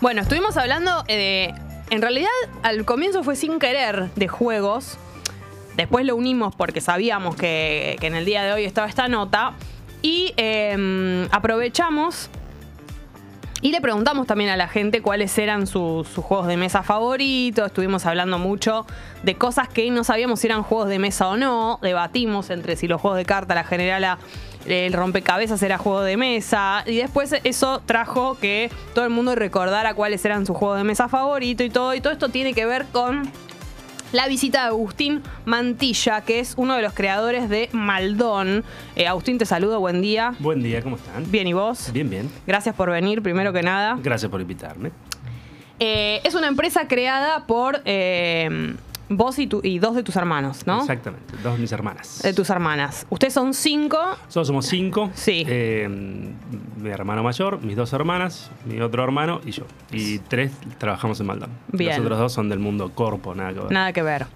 Bueno, estuvimos hablando de. En realidad, al comienzo fue sin querer de juegos. Después lo unimos porque sabíamos que, en el día de hoy estaba esta nota. Y eh, aprovechamos y le preguntamos también a la gente cuáles eran sus, sus juegos de mesa favoritos. Estuvimos hablando mucho de cosas que no sabíamos si eran juegos de mesa o no. Debatimos entre si los juegos de carta, la generala, el rompecabezas era juego de mesa. Y después eso trajo que todo el mundo recordara cuáles eran sus juegos de mesa favoritos y todo. Y todo esto tiene que ver con la visita de Agustín Mantilla, que es uno de los creadores de Maldón. Eh, Agustín, te saludo, buen día. Buen día, ¿cómo están? Bien, ¿y vos? Bien, bien. Gracias por venir, primero que nada. Gracias por invitarme. Eh, es una empresa creada por eh, vos y, tu- y dos de tus hermanos, ¿no? Exactamente, dos de mis hermanas. De tus hermanas. Ustedes son cinco. Nosotros somos cinco. Sí. Eh, mi hermano mayor, mis dos hermanas, mi otro hermano y yo. Y tres trabajamos en Maldón. Bien. Los otros dos son del mundo corpo, nada que ver. Nada que ver.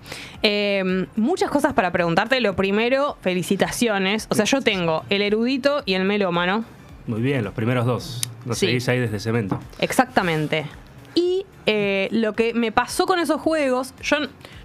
Eh, muchas cosas para preguntarte. Lo primero, felicitaciones. O sea, yo tengo el erudito y el melómano. Muy bien, los primeros dos. Los Sí. seguís ahí desde cemento. Exactamente. Y eh, lo que me pasó con esos juegos, yo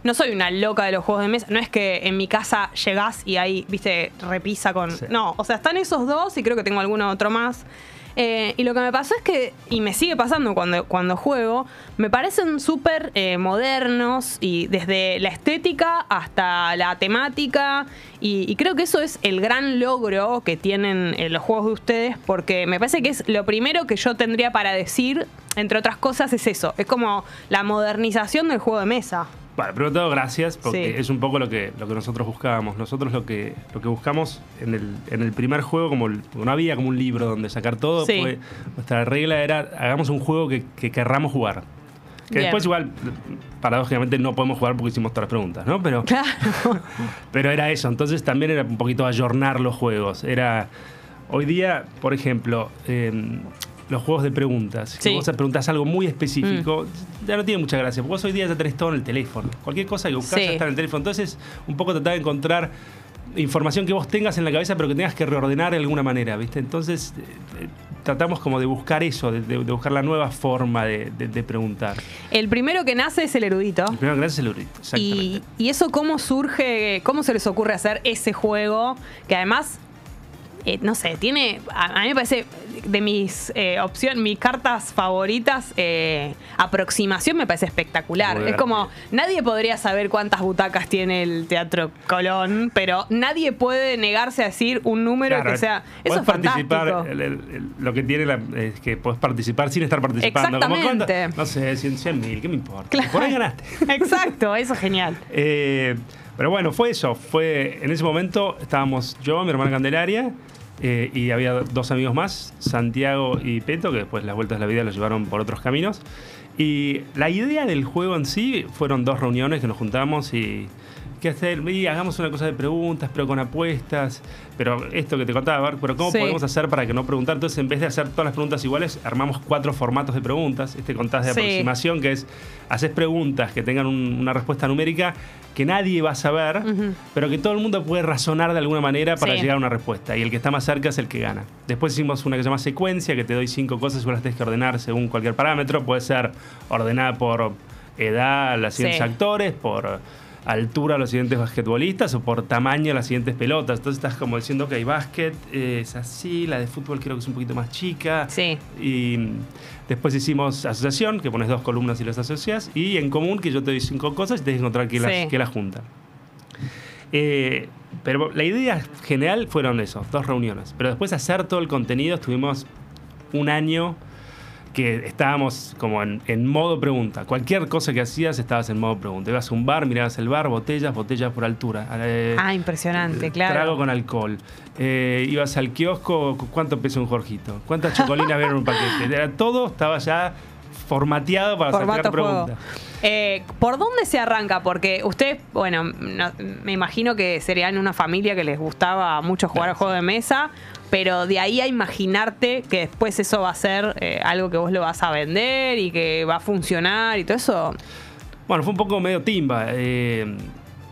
no soy una loca de los juegos de mesa. No es que en mi casa llegás y ahí, viste, repisa con. Sí. No, o sea, están esos dos y creo que tengo alguno otro más. Eh, y lo que me pasó es que, y me sigue pasando cuando, cuando juego, me parecen súper eh, modernos y desde la estética hasta la temática. Y, creo que eso es el gran logro que tienen eh, los juegos de ustedes, porque me parece que es lo primero que yo tendría para decir, entre otras cosas, es eso. Es como la modernización del juego de mesa. Bueno, primero todo, gracias, porque Sí. es un poco lo que, lo que nosotros buscábamos. Nosotros lo que, lo que buscamos en el, en el primer juego, como el- no había como un libro donde sacar todo, Sí. fue- nuestra regla era hagamos un juego que, que querramos jugar. Que Bien. después igual, paradójicamente, no podemos jugar porque hicimos todas las preguntas, ¿no? Pero, Claro. pero era eso. Entonces también era un poquito ayornar los juegos. Era, hoy día, por ejemplo, eh, los juegos de preguntas. Sí. Si vos preguntás algo muy específico, ya no tiene mucha gracia. Porque vos hoy día ya tenés todo en el teléfono. Cualquier cosa que buscás Sí. ya está en el teléfono. Entonces, un poco tratar de encontrar información que vos tengas en la cabeza, pero que tengas que reordenar de alguna manera, ¿viste? Entonces, eh, eh, tratamos como de buscar eso, de, buscar la nueva forma de, de- de preguntar. El primero que nace es el erudito. El primero que haces es el eurito, Y, exactamente. y eso cómo surge, cómo se les ocurre hacer ese juego, que además, eh, no sé, tiene, a, a mí me parece de mis eh, opciones, mis cartas favoritas, eh, aproximación me parece espectacular. Muy es como, nadie podría saber cuántas butacas tiene el Teatro Colón, pero nadie puede negarse a decir un número Claro, que sea... Eso es participar, fantástico. el- el- el- lo que tiene la- es que podés participar sin estar participando. Como Exactamente. no sé, 100 mil, ¿qué me importa? Claro. Por ahí ganaste. Exacto, eso es genial. Pero bueno, fue eso. Fue, en ese momento estábamos yo, mi hermana Candelaria, eh, y había dos amigos más, Santiago y Peto, que después las vueltas de la vida los llevaron por otros caminos. Y la idea del juego en sí fueron dos reuniones que nos juntamos y qué hacer, y hagamos una cosa de preguntas, pero con apuestas, pero esto que te contaba, ver, pero ¿cómo Sí. podemos hacer para que no preguntar? Entonces, en vez de hacer todas las preguntas iguales, armamos cuatro formatos de preguntas. Este contás de Sí. aproximación, que es, haces preguntas que tengan un- una respuesta numérica que nadie va a saber, pero que todo el mundo puede razonar de alguna manera para Sí. llegar a una respuesta. Y el que está más cerca es el que gana. Después hicimos una que se llama secuencia, que te doy cinco cosas y vos las tenés que ordenar según cualquier parámetro. Puede ser ordenada por edad, los siguientes Sí. actores, por altura los siguientes basquetbolistas o por tamaño las siguientes pelotas. Entonces estás como diciendo que hay básquet, eh, es así, la de fútbol creo que es un poquito más chica. Sí. Y después hicimos asociación, que pones dos columnas y las asocias. Y en común, que yo te doy cinco cosas y tienes que encontrar Sí. las, qué las junta. Eh, pero la idea general fueron esos, dos reuniones. Pero después hacer todo el contenido, estuvimos un año que estábamos como en, en modo pregunta. Cualquier cosa que hacías estabas en modo pregunta. Ibas a un bar, mirabas el bar, botellas, botellas por altura. Eh, Ah, impresionante, claro. Trago con alcohol. Eh, ibas al kiosco, ¿cu- ¿cuánto pesa un Jorgito? ¿Cuántas chocolinas ven en un paquete? Era, todo estaba ya formateado para Formato sacar preguntas. Eh, ¿Por dónde se arranca? Porque usted, bueno, no- me imagino que serían una familia que les gustaba mucho jugar al juego de mesa, pero de ahí a imaginarte que después eso va a ser eh, algo que vos lo vas a vender y que va a funcionar y todo eso. Bueno, fue un poco medio timba. eh,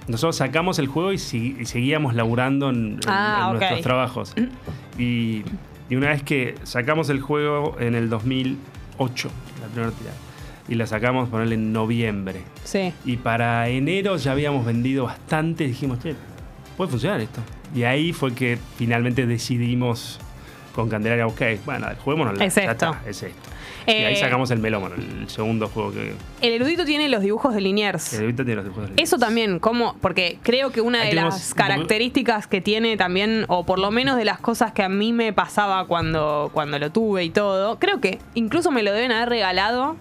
nosotros sacamos el juego y, si- y seguíamos laburando en, Ah, en nuestros trabajos. Y, y una vez que sacamos el juego en el 2008, la primera tirada. Y la sacamos, ponerle en noviembre. Sí. Y para enero ya habíamos vendido bastante. Dijimos, che, puede funcionar esto. Y ahí fue que finalmente decidimos con Candelaria, ok, bueno, juguémonos Es esto. está, es esto. y ahí Eh, sacamos el melómano, el segundo juego que. El erudito tiene los dibujos de Liniers. que ahorita tiene los dibujos de Eso también, como, porque creo que una Ahí de las poco- características que tiene también, o por lo menos de las cosas que a mí me pasaba cuando, cuando lo tuve y todo, creo que incluso me lo deben haber regalado.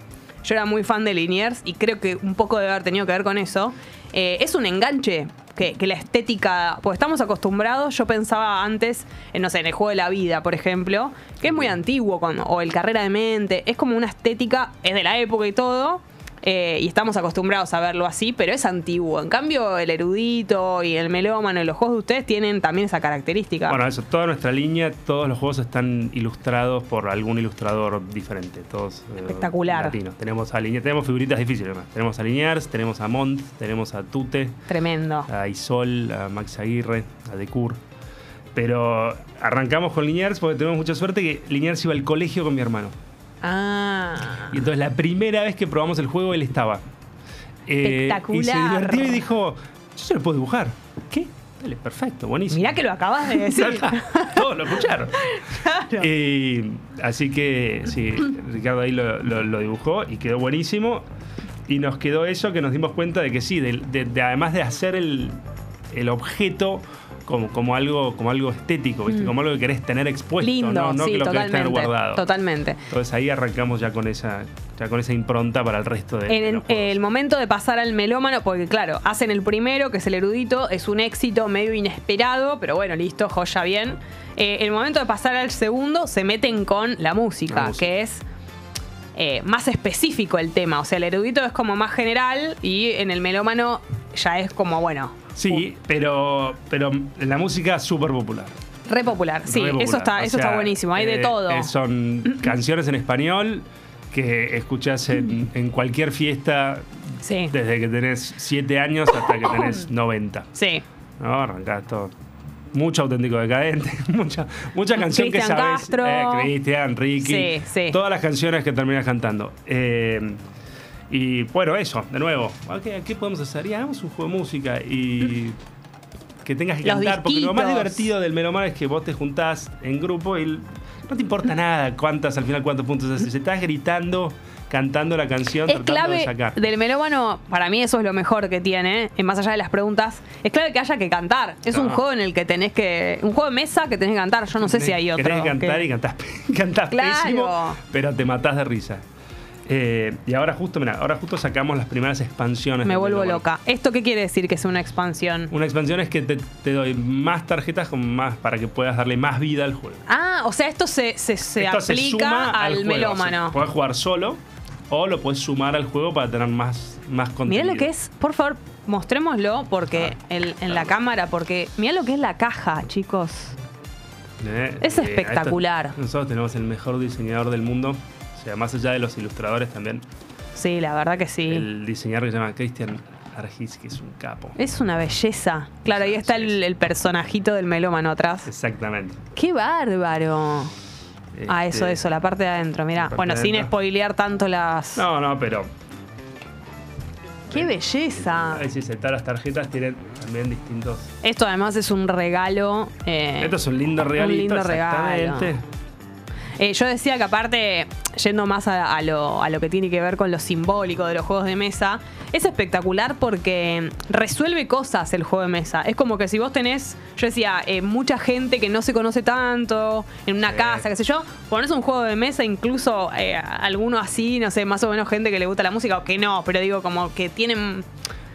Yo era muy fan de Liniers y creo que un poco debe haber tenido que ver con eso. Eh, es un enganche que, que la estética, pues estamos acostumbrados, yo pensaba antes, en, no sé, en el juego de la vida, por ejemplo, que es muy antiguo, con- o el carrera de mente, es como una estética, es de la época y todo, eh, y estamos acostumbrados a verlo así, pero es antiguo. En cambio, el erudito y el melómano y los juegos de ustedes tienen también esa característica. Bueno, eso, toda nuestra línea, todos los juegos están ilustrados por algún ilustrador diferente, todos eh, Espectacular. latinos. Tenemos a tenemos figuritas difíciles además. Tenemos a Liniers, tenemos a Mont, tenemos a Tute, Tremendo. a Isol, a Max Aguirre, a Decur. Pero arrancamos con Liniers porque tenemos mucha suerte que Liniers iba al colegio con mi hermano. Ah. Y entonces la primera vez que probamos el juego él estaba. Eh, y se divertió y dijo, yo se lo puedo dibujar. ¿Qué? Dale, perfecto, buenísimo. Mirá que lo acabas de decir. Todos lo escucharon. Claro. Y así que sí, Ricardo ahí lo, lo- lo dibujó y quedó buenísimo. Y nos quedó eso que nos dimos cuenta de que sí, de, de- de- además de hacer el, el objeto como, como, algo, como algo estético, ¿viste? como algo que querés tener expuesto, Mm. Lindo, no, no sí, que lo querés tener guardado. Totalmente. Entonces ahí arrancamos ya con esa, ya con esa impronta para el resto de, En el, momento de pasar al melómano, porque claro, hacen el primero, que es el erudito, es un éxito medio inesperado, pero bueno, listo, joya bien. Eh, el momento de pasar al segundo, se meten con la música, La música. que es eh, más específico el tema. O sea, el erudito es como más general y en el melómano ya es como, bueno, Sí, pero, pero la música es súper popular. re popular. Sí, Re eso está, O eso está buenísimo, hay de eh, todo. eh, son canciones en español que escuchás en, en cualquier fiesta Sí, desde que tenés 7 años hasta que tenés 90. sí. ¿No? Arrancás todo. Mucho auténtico decadente, mucha, mucha canción que Cristian sabes. Castro. eh, Cristian, Ricky. Sí, sí. Todas las canciones que terminas cantando. Eh, y bueno, eso, de nuevo. ¿Qué podemos hacer? Y hagamos un juego de música y que tengas que Los cantar. Porque lo más divertido del Melomar es que vos te juntás en grupo y no te importa nada cuántas, al final, cuántos puntos haces. Estás gritando, cantando la canción, Es tratando de clave sacar. del melómano, para mí eso es lo mejor que tiene, eh, más allá de las preguntas, es clave que haya que cantar. Es un Ah. juego en el que tenés que. Un juego de mesa que tenés que cantar. Yo no sé si hay otro. Tenés que cantar que- y cantás, cantás Claro. pésimo, pero te matás de risa. Eh, y ahora justo, mira, ahora justo sacamos las primeras expansiones. Me vuelvo loca. ¿Esto qué quiere decir que es una expansión? Una expansión es que te, te doy más tarjetas con más para que puedas darle más vida al juego. Ah, o sea, esto se, se, se Esto aplica al, juego. melómano. Puedes jugar solo o lo puedes sumar al juego para tener más, más Mirá contenido. lo que es, por favor, mostrémoslo porque Ah, el- en la cámara, porque mirá lo que es la caja, chicos. Eh, Es eh, espectacular. esto- nosotros tenemos el mejor diseñador del mundo. Sea, más allá de los ilustradores también. Sí, la verdad que sí. El diseñador que se llama Christian Argis, que es un capo. Es una belleza. Claro, ahí está el, el personajito del melómano atrás. Exactamente. ¡Qué bárbaro! Ah, eso, Este, eso, la parte de adentro, mirá. Bueno, sin adentro. spoilear tanto las. No, no, pero. ¡Qué belleza! Ahí sí, todas las tarjetas tienen también distintos. Esto además es un regalo. eh, Esto es un lindo regalito. lindo regalo. Eh, yo decía que aparte, yendo más a, a lo, a lo que tiene que ver con lo simbólico de los juegos de mesa, es espectacular porque resuelve cosas el juego de mesa. Es como que si vos tenés, yo decía, eh, mucha gente que no se conoce tanto, en una Sí. casa, qué sé yo, pones un juego de mesa, incluso eh, alguno así, no sé, más o menos gente que le gusta la música o que no, pero digo, como que tienen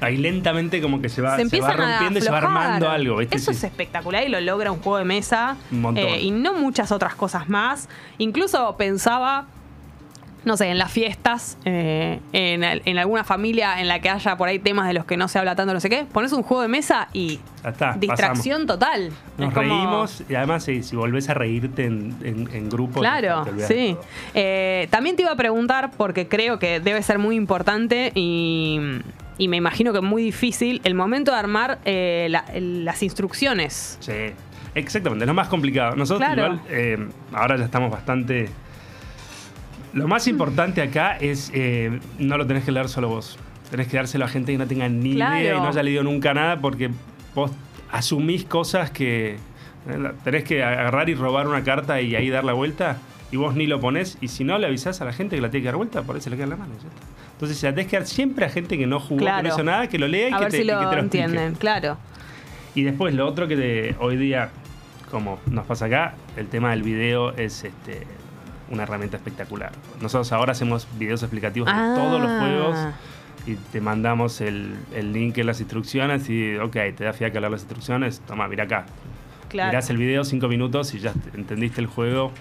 Ahí lentamente como que se va, se se va rompiendo y se va armando algo. ¿viste? Eso Sí. es espectacular y lo logra un juego de mesa. Un montón. eh, y no muchas otras cosas más. Incluso pensaba, no sé, en las fiestas, eh, en, en alguna familia en la que haya por ahí temas de los que no se habla tanto, no sé qué, pones un juego de mesa y está, distracción total. Nos como- reímos y además si, si volvés a reírte en, en, en grupo. Claro, te sí. Eh, también te iba a preguntar, porque creo que debe ser muy importante y, y me imagino que muy difícil, el momento de armar eh, la- las instrucciones. Sí, exactamente, es lo más complicado. Nosotros Claro. igual, eh, ahora ya estamos bastante Lo más importante acá es eh, no lo tenés que leer solo vos. Tenés que dárselo a gente que no tenga ni Claro. idea y no haya leído nunca nada porque vos asumís cosas que eh, tenés que agarrar y robar una carta y ahí dar la vuelta y vos ni lo ponés y si no le avisás a la gente que la tiene que dar vuelta, por ahí se le queda en la mano. y ya está. Entonces se la tenés que dar siempre a gente que no jugó, que Claro. no hizo nada, que lo lea y A que ver te, si y que lo te entienden, claro. Y después lo otro que de- hoy día, como nos pasa acá, el tema del video es este, una herramienta espectacular. Nosotros ahora hacemos videos explicativos de Ah. todos los juegos y te mandamos el, el link en las instrucciones y, ok, te da fiaca leer las instrucciones, toma, mira acá. Claro. Mirás el video cinco minutos y ya entendiste el juego.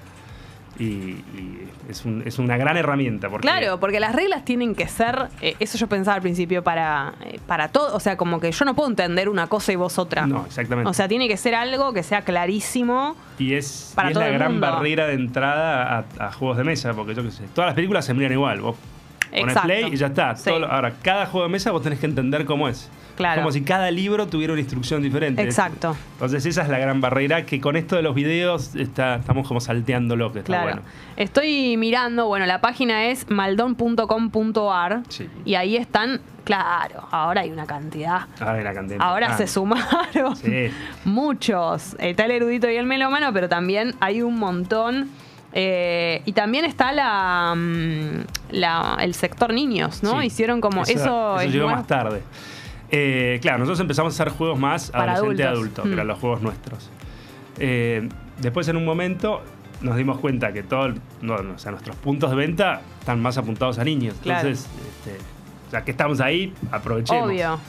Y, y es, un- es una gran herramienta. Porque Claro, porque las reglas tienen que ser, eh, eso yo pensaba al principio, para, eh, para todo, o sea, como que yo no puedo entender una cosa y vos otra. No, exactamente. O sea, tiene que ser algo que sea clarísimo. Y es, Para y es todo la el gran mundo. barrera de entrada a, a juegos de mesa, porque yo qué sé, todas las películas se miran igual. Vos pones play y ya está. Sí. Todo lo- ahora, cada juego de mesa vos tenés que entender cómo es. Claro. Como si cada libro tuviera una instrucción diferente. Exacto. Entonces esa es la gran barrera que con esto de los videos está, estamos como salteándolo, que está Claro. bueno. Estoy mirando, bueno, la página es maldon.com.ar Sí. y ahí están, claro, ahora hay una cantidad. Ahora hay una cantidad Ahora se sumaron Sí. muchos. Está el erudito y el melómano, pero también hay un montón. Eh, y también está la, mm, la- el sector niños, ¿no? Sí. Hicieron como eso. Eso es llegó más tarde. Eh, claro, nosotros empezamos a hacer juegos más Para adolescente adultos. adulto, que eran los juegos nuestros. Eh, después, en un momento, nos dimos cuenta que todo, el- no, no, o sea, nuestros puntos de venta están más apuntados a niños. Claro. Entonces, este, ya que estamos ahí, aprovechemos. Obvio.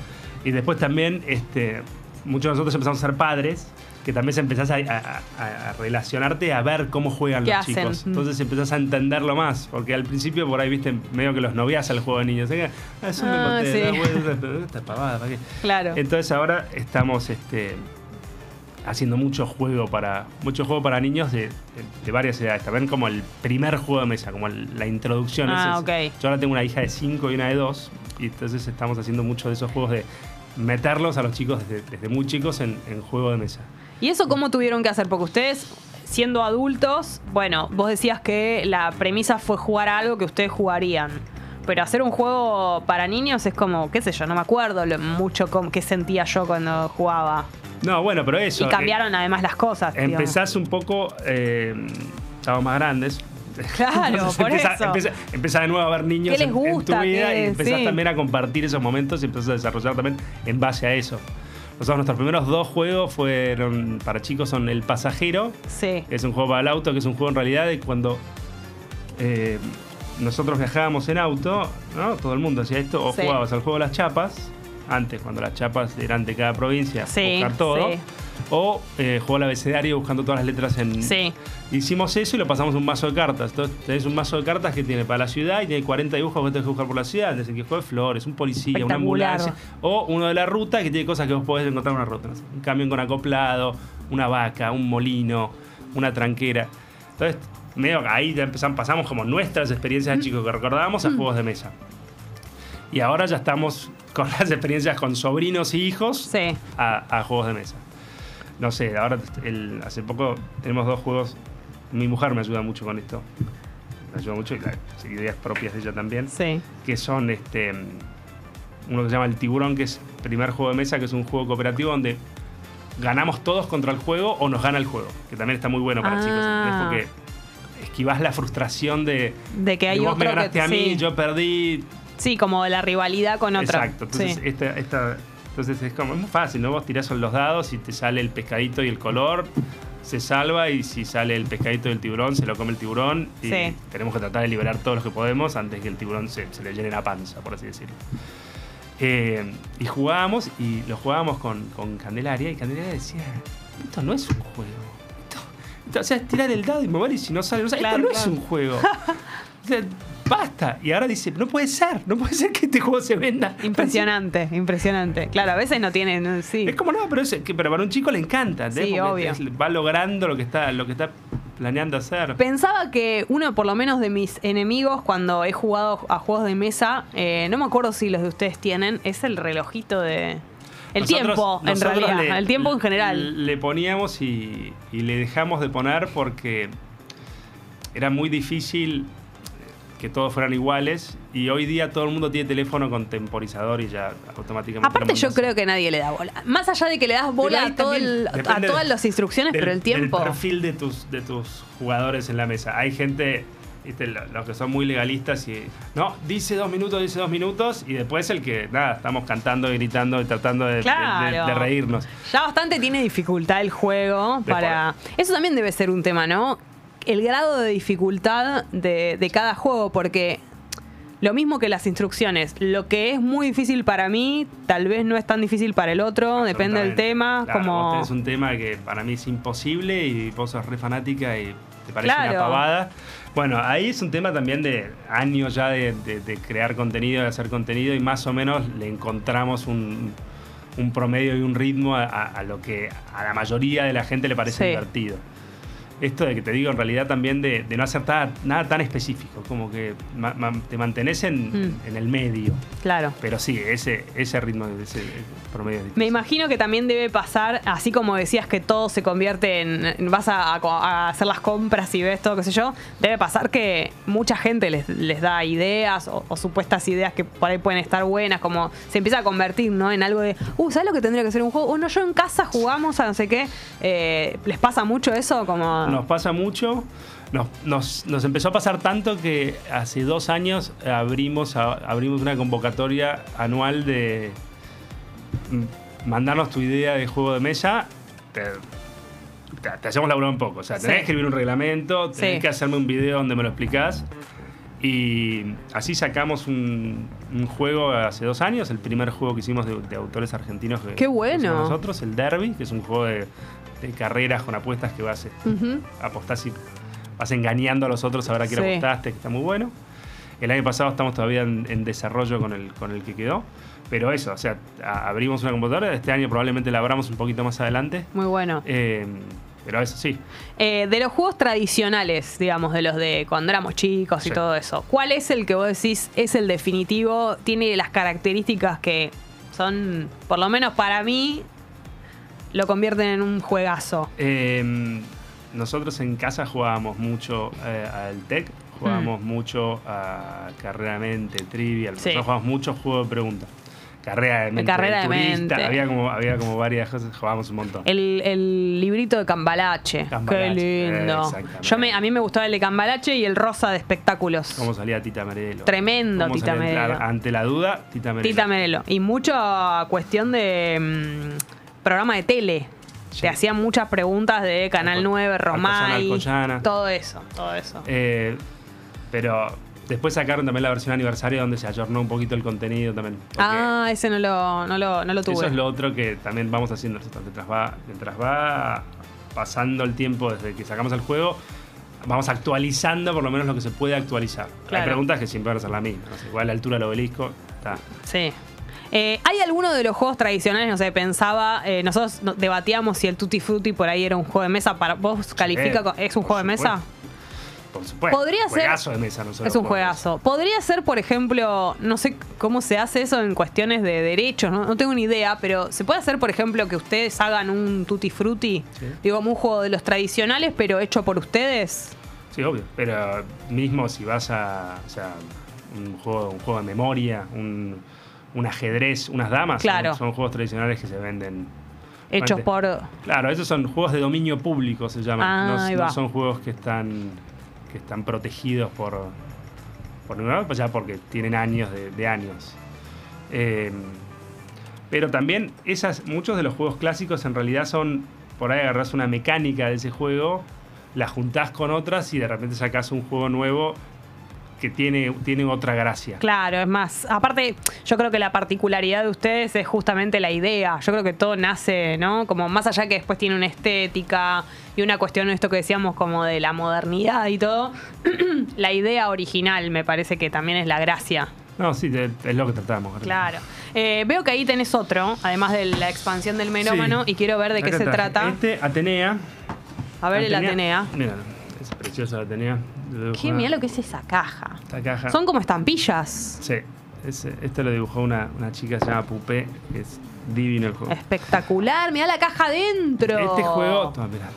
Y después también, este, muchos de nosotros empezamos a ser padres, que también empezás a, a- a- a relacionarte, a ver cómo juegan ¿Qué los hacen? chicos. Entonces empezás a entenderlo más, porque al principio por ahí, viste, medio que los novias al juego de niños. "Ah, un Ah, sí. vuelta, pero esta pavada, ¿para qué?". Claro. Entonces ahora estamos este, haciendo mucho juego para mucho juego para niños de, de- de varias edades. También como el primer juego de mesa, como el- la introducción. Ah, es-. Yo ahora tengo una hija de 5 y una de 2, y entonces estamos haciendo mucho de esos juegos de meterlos a los chicos desde, desde muy chicos en, en juego de mesa. ¿Y eso cómo tuvieron que hacer? Porque ustedes, siendo adultos, bueno, vos decías que la premisa fue jugar a algo que ustedes jugarían. Pero hacer un juego para niños es como, qué sé yo, no me acuerdo lo mucho com- qué sentía yo cuando jugaba. No, bueno, pero eso. y cambiaron además las cosas. eh, digamos. empezás un poco. Eh, estamos más grandes. Claro, Entonces por eso. De nuevo a ver niños ¿Qué les en- en, gusta? tu vida ¿Qué- y empezás sí. también a compartir esos momentos y empezás a desarrollar también en base a eso. Nosotros nuestros primeros dos juegos fueron para chicos son El Pasajero, Sí. es un juego para el auto, que es un juego en realidad de cuando eh, nosotros viajábamos en auto, ¿no? Todo el mundo hacía esto, o Sí. jugabas al juego de las chapas, antes cuando las chapas eran de cada provincia, Sí, buscar todo, sí. o eh, jugaba al abecedario buscando todas las letras en... Sí. Hicimos eso y lo pasamos a un mazo de cartas. Entonces tenés un mazo de cartas que tiene para la ciudad y tiene 40 dibujos que tenés que buscar por la ciudad. Desde que juegue flores, un policía, una ambulancia. O uno de la ruta que tiene cosas que vos podés encontrar en una ruta. un camión con acoplado, una vaca, un molino, una tranquera. Entonces, medio ahí ya empezamos, pasamos como nuestras experiencias de chicos que recordábamos a juegos de mesa. Y ahora ya estamos con las experiencias con sobrinos y hijos Sí. a, a juegos de mesa. No sé, ahora el- hace poco tenemos dos juegos. Mi mujer me ayuda mucho con esto. Me ayuda mucho y las ideas propias de ella también. Sí. Que son este uno que se llama El Tiburón, que es el primer juego de mesa, que es un juego cooperativo donde ganamos todos contra el juego o nos gana el juego. Que también está muy bueno para Ah. chicos. ¿entendés? Porque esquivás la frustración de, De que hay de vos me que- ganaste a mí, sí. yo perdí, Sí, como la rivalidad con otra. Exacto. Entonces, Sí. esta, esta- entonces es como es muy fácil, ¿no? Vos tirás los dados y te sale el pescadito y el color, se salva y si sale el pescadito y el tiburón, se lo come el tiburón y Sí. tenemos que tratar de liberar todos los que podemos antes que el tiburón se, se le llene la panza, por así decirlo. Eh, y jugábamos y lo jugábamos con, con Candelaria y Candelaria decía, esto no es un juego. Esto, esto- o sea, es tirar el dado y mover y si no sale, no sale. Claro, esto no claro. es un juego. O sea, basta. Y ahora dice, no puede ser, no puede ser que este juego se venda. Impresionante, impresionante. Claro, a veces no tienen. Sí. Es como no, pero, es, que, pero para un chico le encanta. Sí, obvio. es- va logrando lo que está, lo que está planeando hacer. Pensaba que uno, por lo menos, de mis enemigos cuando he jugado a juegos de mesa, eh, no me acuerdo si los de ustedes tienen, es el relojito de. El Nosotros- tiempo, en realidad. le- el tiempo en general. Le poníamos y, y le dejamos de poner porque era muy difícil. Que todos fueran iguales y hoy día todo el mundo tiene teléfono con temporizador y ya automáticamente. Aparte yo creo que nadie le da bola. Más allá de que le das bola a, todo el- a todas las instrucciones, del- pero el tiempo... Del perfil de tus, de tus jugadores en la mesa. Hay gente, viste, lo- los que son muy legalistas y. No, dice dos minutos, dice dos minutos. Y después el que, nada, estamos cantando y gritando y tratando de, de- de- Claro. de reírnos. Ya bastante tiene dificultad el juego para... Eso también debe ser un tema, ¿no? El grado de dificultad de, de cada juego, porque lo mismo que las instrucciones, lo que es muy difícil para mí, tal vez no es tan difícil para el otro, depende del tema, Claro, como... Vos tenés un tema que para mí es imposible y vos sos re fanática y te parece Claro. una pavada. Bueno, ahí es un tema también de años ya de, de- de crear contenido, de hacer contenido y más o menos le encontramos un, un promedio y un ritmo a, a- a lo que a la mayoría de la gente le parece Sí. divertido. Esto de que te digo en realidad también de, de no hacer ta- nada tan específico, como que ma- ma- te mantenés en, Mm. en el medio. Claro. Pero sí, ese, ese ritmo, ese promedio es Me imagino que también debe pasar, así como decías que todo se convierte en, vas a, a- a hacer las compras y ves todo, qué sé yo, debe pasar que mucha gente les, les da ideas o, o supuestas ideas que por ahí pueden estar buenas, como se empieza a convertir, ¿no? En algo de, uh, ¿sabes lo que tendría que ser un juego? Bueno, yo en casa jugamos a no sé qué. Eh, ¿Les pasa mucho eso? Como... Nos pasa mucho. Nos, nos- nos empezó a pasar tanto que hace dos años abrimos, abrimos una convocatoria anual de mm, mandarnos tu idea de juego de mesa. Te, te- te hacemos laburar un poco. O sea, tenés Sí. que escribir un reglamento, tenés Sí. que hacerme un video donde me lo explicás. Y así sacamos un, un juego hace dos años, el primer juego que hicimos de, de autores argentinos. Que ¡Qué bueno! Nosotros, el Derby, que es un juego de, de carreras con apuestas que vas Ujú. apostás y vas engañando a los otros a ver a quién Sí. apostaste, que está muy bueno. El año pasado estamos todavía en, en desarrollo con el, con el que quedó. Pero eso, o sea, a- abrimos una computadora, este año probablemente la abramos un poquito más adelante. Muy bueno. Eh, pero eso sí, Eh, de los juegos tradicionales, digamos, de los de cuando éramos chicos y Sí. todo eso, ¿cuál es el que vos decís es el definitivo? Tiene las características que son, por lo menos para mí, lo convierten en un juegazo. Eh, nosotros en casa jugábamos mucho eh, al TEC, jugábamos mucho a Carrera de Mente, Trivial. Sí. nosotros jugábamos mucho juego de preguntas. Carrera de mente, Carrera de turista, mente. Había como, había como varias cosas, jugábamos un montón. El, el librito de Cambalache. Cambalache, Qué lindo. exactamente. Yo me, a mí me gustaba el de Cambalache y el rosa de espectáculos. ¿Cómo salía Tita Merelo? Tremendo ¿Cómo Tita Merelo. Ante la duda, Tita Merelo. Tita Merelo. Y mucha cuestión de mm, programa de tele. Sí. Te hacían muchas preguntas de Canal Alco- 9, Alcoyana, Romay. Alcoyana. Todo eso, todo eso. Eh, pero después sacaron también la versión aniversario donde se ayornó un poquito el contenido también. ah, ese no lo, no lo, no lo tuve. Eso es lo otro que también vamos haciendo nosotros. Mientras va, mientras va pasando el tiempo desde que sacamos el juego, vamos actualizando por lo menos lo que se puede actualizar. Claro. Hay preguntas que siempre van a ser las mismas. igual la altura del obelisco está. Sí. Eh, ¿Hay alguno de los juegos tradicionales? No sé, pensaba, eh, nosotros no- debatíamos si el Tutti Frutti por ahí era un juego de mesa. Para, ¿Vos califica? co- ¿Es un juego de mesa? Por supuesto. Podría ser- Juegazo de mesa, no solo Es un juegazo. Podría ser, por ejemplo, no sé cómo se hace eso en cuestiones de derechos, no, no tengo ni idea, pero se puede hacer, por ejemplo, que ustedes hagan un Tutti Frutti, Sí. digo, como un juego de los tradicionales, pero hecho por ustedes. Sí, obvio. Pero mismo si vas a. O sea, un juego, un juego de memoria, un, un ajedrez, unas damas. son- Claro. Son, juegos tradicionales que se venden. Hechos por. Claro, esos son juegos de dominio público, se llaman. Ah, no, va. son juegos que están que están protegidos por por ya porque tienen años de, de años. Eh, pero también esas, muchos de los juegos clásicos en realidad son, por ahí agarras una mecánica de ese juego, la juntás con otras y de repente sacás un juego nuevo que tiene, tiene otra gracia. Claro, es más. Aparte, yo creo que la particularidad de ustedes es justamente la idea. Yo creo que todo nace, ¿no? Como más allá que después tiene una estética y una cuestión, esto que decíamos, como de la modernidad y todo. la idea original me parece que también es la gracia. No, sí, es lo que tratamos. Claro. Eh, veo que ahí tenés otro, además de la expansión del melómano, Sí. y quiero ver de qué se traje trata. Este, Atenea. A ver el Atenea. Mira, es preciosa la Atenea. Qué mira lo que es esa caja. Esta caja. Son como estampillas. Sí, ese- esto lo dibujó una, una chica que se llama Pupé, que es divino el juego. Espectacular, mira la caja adentro. Este juego, toma, mirá,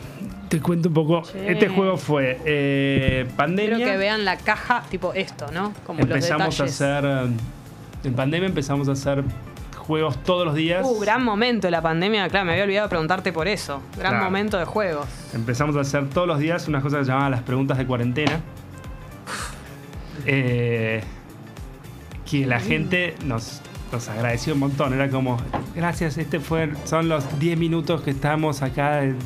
Te cuento un poco. Che. Este juego fue eh, pandemia. Quiero que vean la caja, tipo esto, ¿no? Como empezamos los a hacer. En pandemia empezamos a hacer juegos todos los días. Uh, gran momento la pandemia, claro, me había olvidado preguntarte por eso. Gran Claro. momento de juegos. Empezamos a hacer todos los días unas cosas que se llamaban las preguntas de cuarentena. Eh, que la gente nos, nos agradeció un montón. Era como, gracias, este fue, son los 10 minutos que estamos acá en,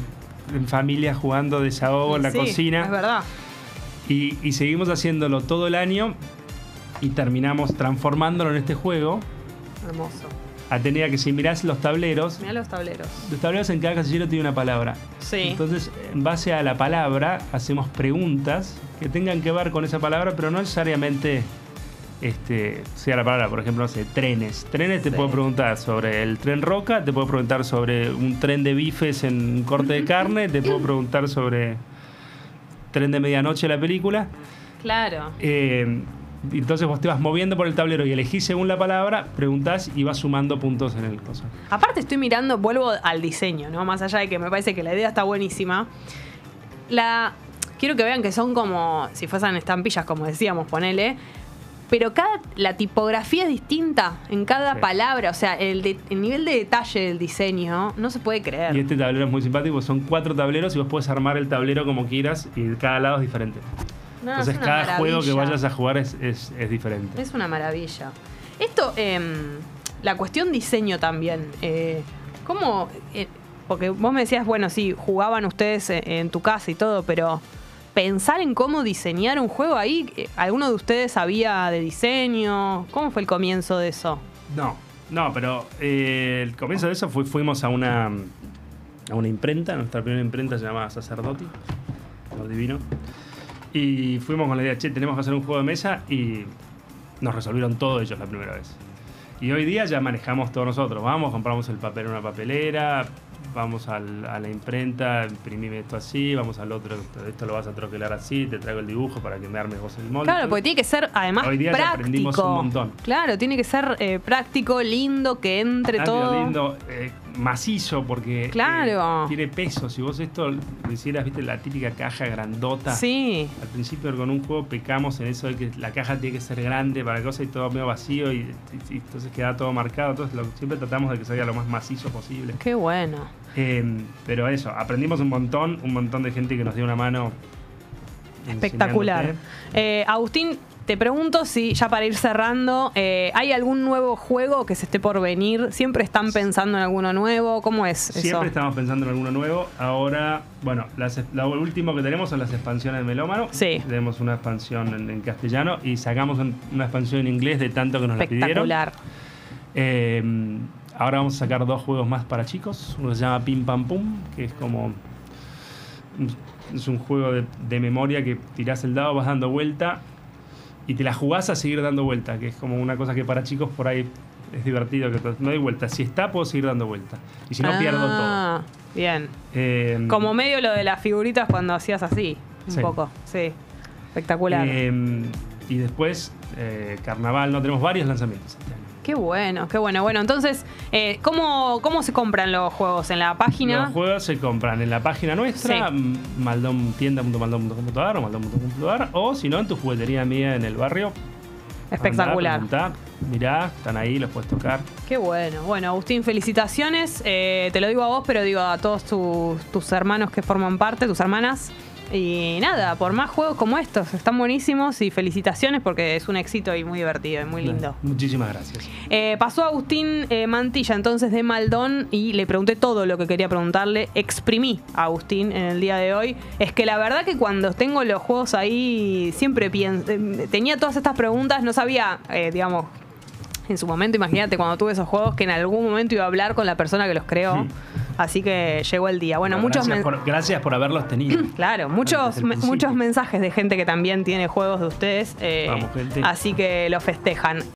en familia jugando desahogo en la Sí, cocina. Es verdad. Y, y seguimos haciéndolo todo el año y terminamos transformándolo en este juego. Hermoso. A tener que si mirás los tableros, Mirá los tableros. los tableros en cada casillero tiene una palabra. Sí. Entonces, en base a la palabra, hacemos preguntas que tengan que ver con esa palabra, pero no necesariamente este, sea la palabra. Por ejemplo, no sé, trenes. Trenes te Sí. puedo preguntar sobre el tren Roca, te puedo preguntar sobre un tren de bifes en un corte de carne, te puedo preguntar sobre tren de medianoche la película. Claro. Eh, entonces vos te vas moviendo por el tablero y elegís según la palabra, preguntás y vas sumando puntos en el coso. Aparte estoy mirando, vuelvo al diseño, ¿no? Más allá de que me parece que la idea está buenísima. La. Quiero que vean que son como. si fuesen estampillas, como decíamos, ponele. Pero cada. la tipografía es distinta en cada Sí. palabra. O sea, el, de- el nivel de detalle del diseño no se puede creer. Y este tablero es muy simpático, son cuatro tableros y vos puedes armar el tablero como quieras y cada lado es diferente. No, Entonces cada juego que vayas a jugar es, es- es diferente. Es una maravilla. Esto, em, la cuestión diseño también. Eh, ¿Cómo? eh, porque vos me decías, bueno, sí, jugaban ustedes en, en tu casa y todo, pero pensar en cómo diseñar un juego ahí, eh, ¿alguno de ustedes sabía de diseño? ¿Cómo fue el comienzo de eso? No, no, pero eh, el comienzo de eso fue, fuimos a una, a una imprenta, nuestra primera imprenta se llamaba Sacerdoti, lo divino. Y fuimos con la idea, che, tenemos que hacer un juego de mesa y nos resolvieron todo ellos la primera vez. Y hoy día ya manejamos todos nosotros. Vamos, compramos el papel en una papelera, vamos al- a la imprenta, imprimime esto así, vamos al otro, esto lo vas a troquelar así, te traigo el dibujo para que me armes vos el molde. Claro, porque tiene que ser además Hoy día ya aprendimos práctico. un montón. Claro, tiene que ser eh, práctico, lindo, que entre Rápido, todo. lindo, eh, macizo, porque Claro. eh, tiene peso. Si vos esto lo hicieras, viste, la típica caja grandota. Sí. Al principio con un juego pecamos en eso de que la caja tiene que ser grande para cosas y todo medio vacío y, y- y entonces queda todo marcado. Entonces lo- siempre tratamos de que salga lo más macizo posible. Qué bueno. Eh, pero eso, aprendimos un montón, un montón de gente que nos dio una mano. Espectacular. Eh, Agustín, te pregunto si ya para ir cerrando, eh, ¿hay algún nuevo juego que se esté por venir? ¿Siempre están pensando en alguno nuevo? ¿Cómo es eso? Siempre estamos pensando en alguno nuevo. Ahora, bueno, las- lo último que tenemos son las expansiones de Melómano. Sí. Tenemos una expansión en, en castellano y sacamos un- una expansión en inglés de tanto que nos la pidieron. Espectacular. Eh, ahora vamos a sacar dos juegos más para chicos. Uno se llama Pim Pam Pum, que es como. Es un juego de, de memoria que tirás el dado, vas dando vuelta y te la jugás a seguir dando vuelta, que es como una cosa que para chicos por ahí es divertido. que No doy vuelta. Si está, puedo seguir dando vuelta. Y si no, pierdo todo. Ah, Bien. Eh, Como medio lo de las figuritas cuando hacías así, un Sí. poco. Sí. Espectacular. eh, y después, eh, Carnaval, no tenemos varios lanzamientos. Qué bueno, qué bueno. Bueno, entonces, eh, ¿cómo, ¿cómo se compran los juegos? ¿En la página? Los juegos se compran en la página nuestra, Sí. maldontienda.maldon.com.ar o maldon.com.ar o si no en tu juguetería mía en el barrio. Espectacular. Andá, mirá, están ahí, los puedes tocar. Qué bueno. Bueno, Agustín, felicitaciones. Eh, te lo digo a vos, pero digo a todos tus, tus hermanos que forman parte, tus hermanas. Y nada, por más juegos como estos, están buenísimos y felicitaciones porque es un éxito y muy divertido y muy lindo. Muchísimas gracias. Eh, pasó Agustín eh, Mantilla entonces de Maldón y le pregunté todo lo que quería preguntarle. Exprimí a Agustín en el día de hoy. Es que la verdad que cuando tengo los juegos ahí siempre pienso, tenía todas estas preguntas, no sabía, eh, digamos, en su momento, imagínate cuando tuve esos juegos que en algún momento iba a hablar con la persona que los creó. Hmm. Así que llegó el día. Bueno, muchos gracias, por, gracias por haberlos tenido. Claro, muchos, me- muchos mensajes de gente que también tiene juegos de ustedes. eh, Vamos, gente. Así que lo festejan.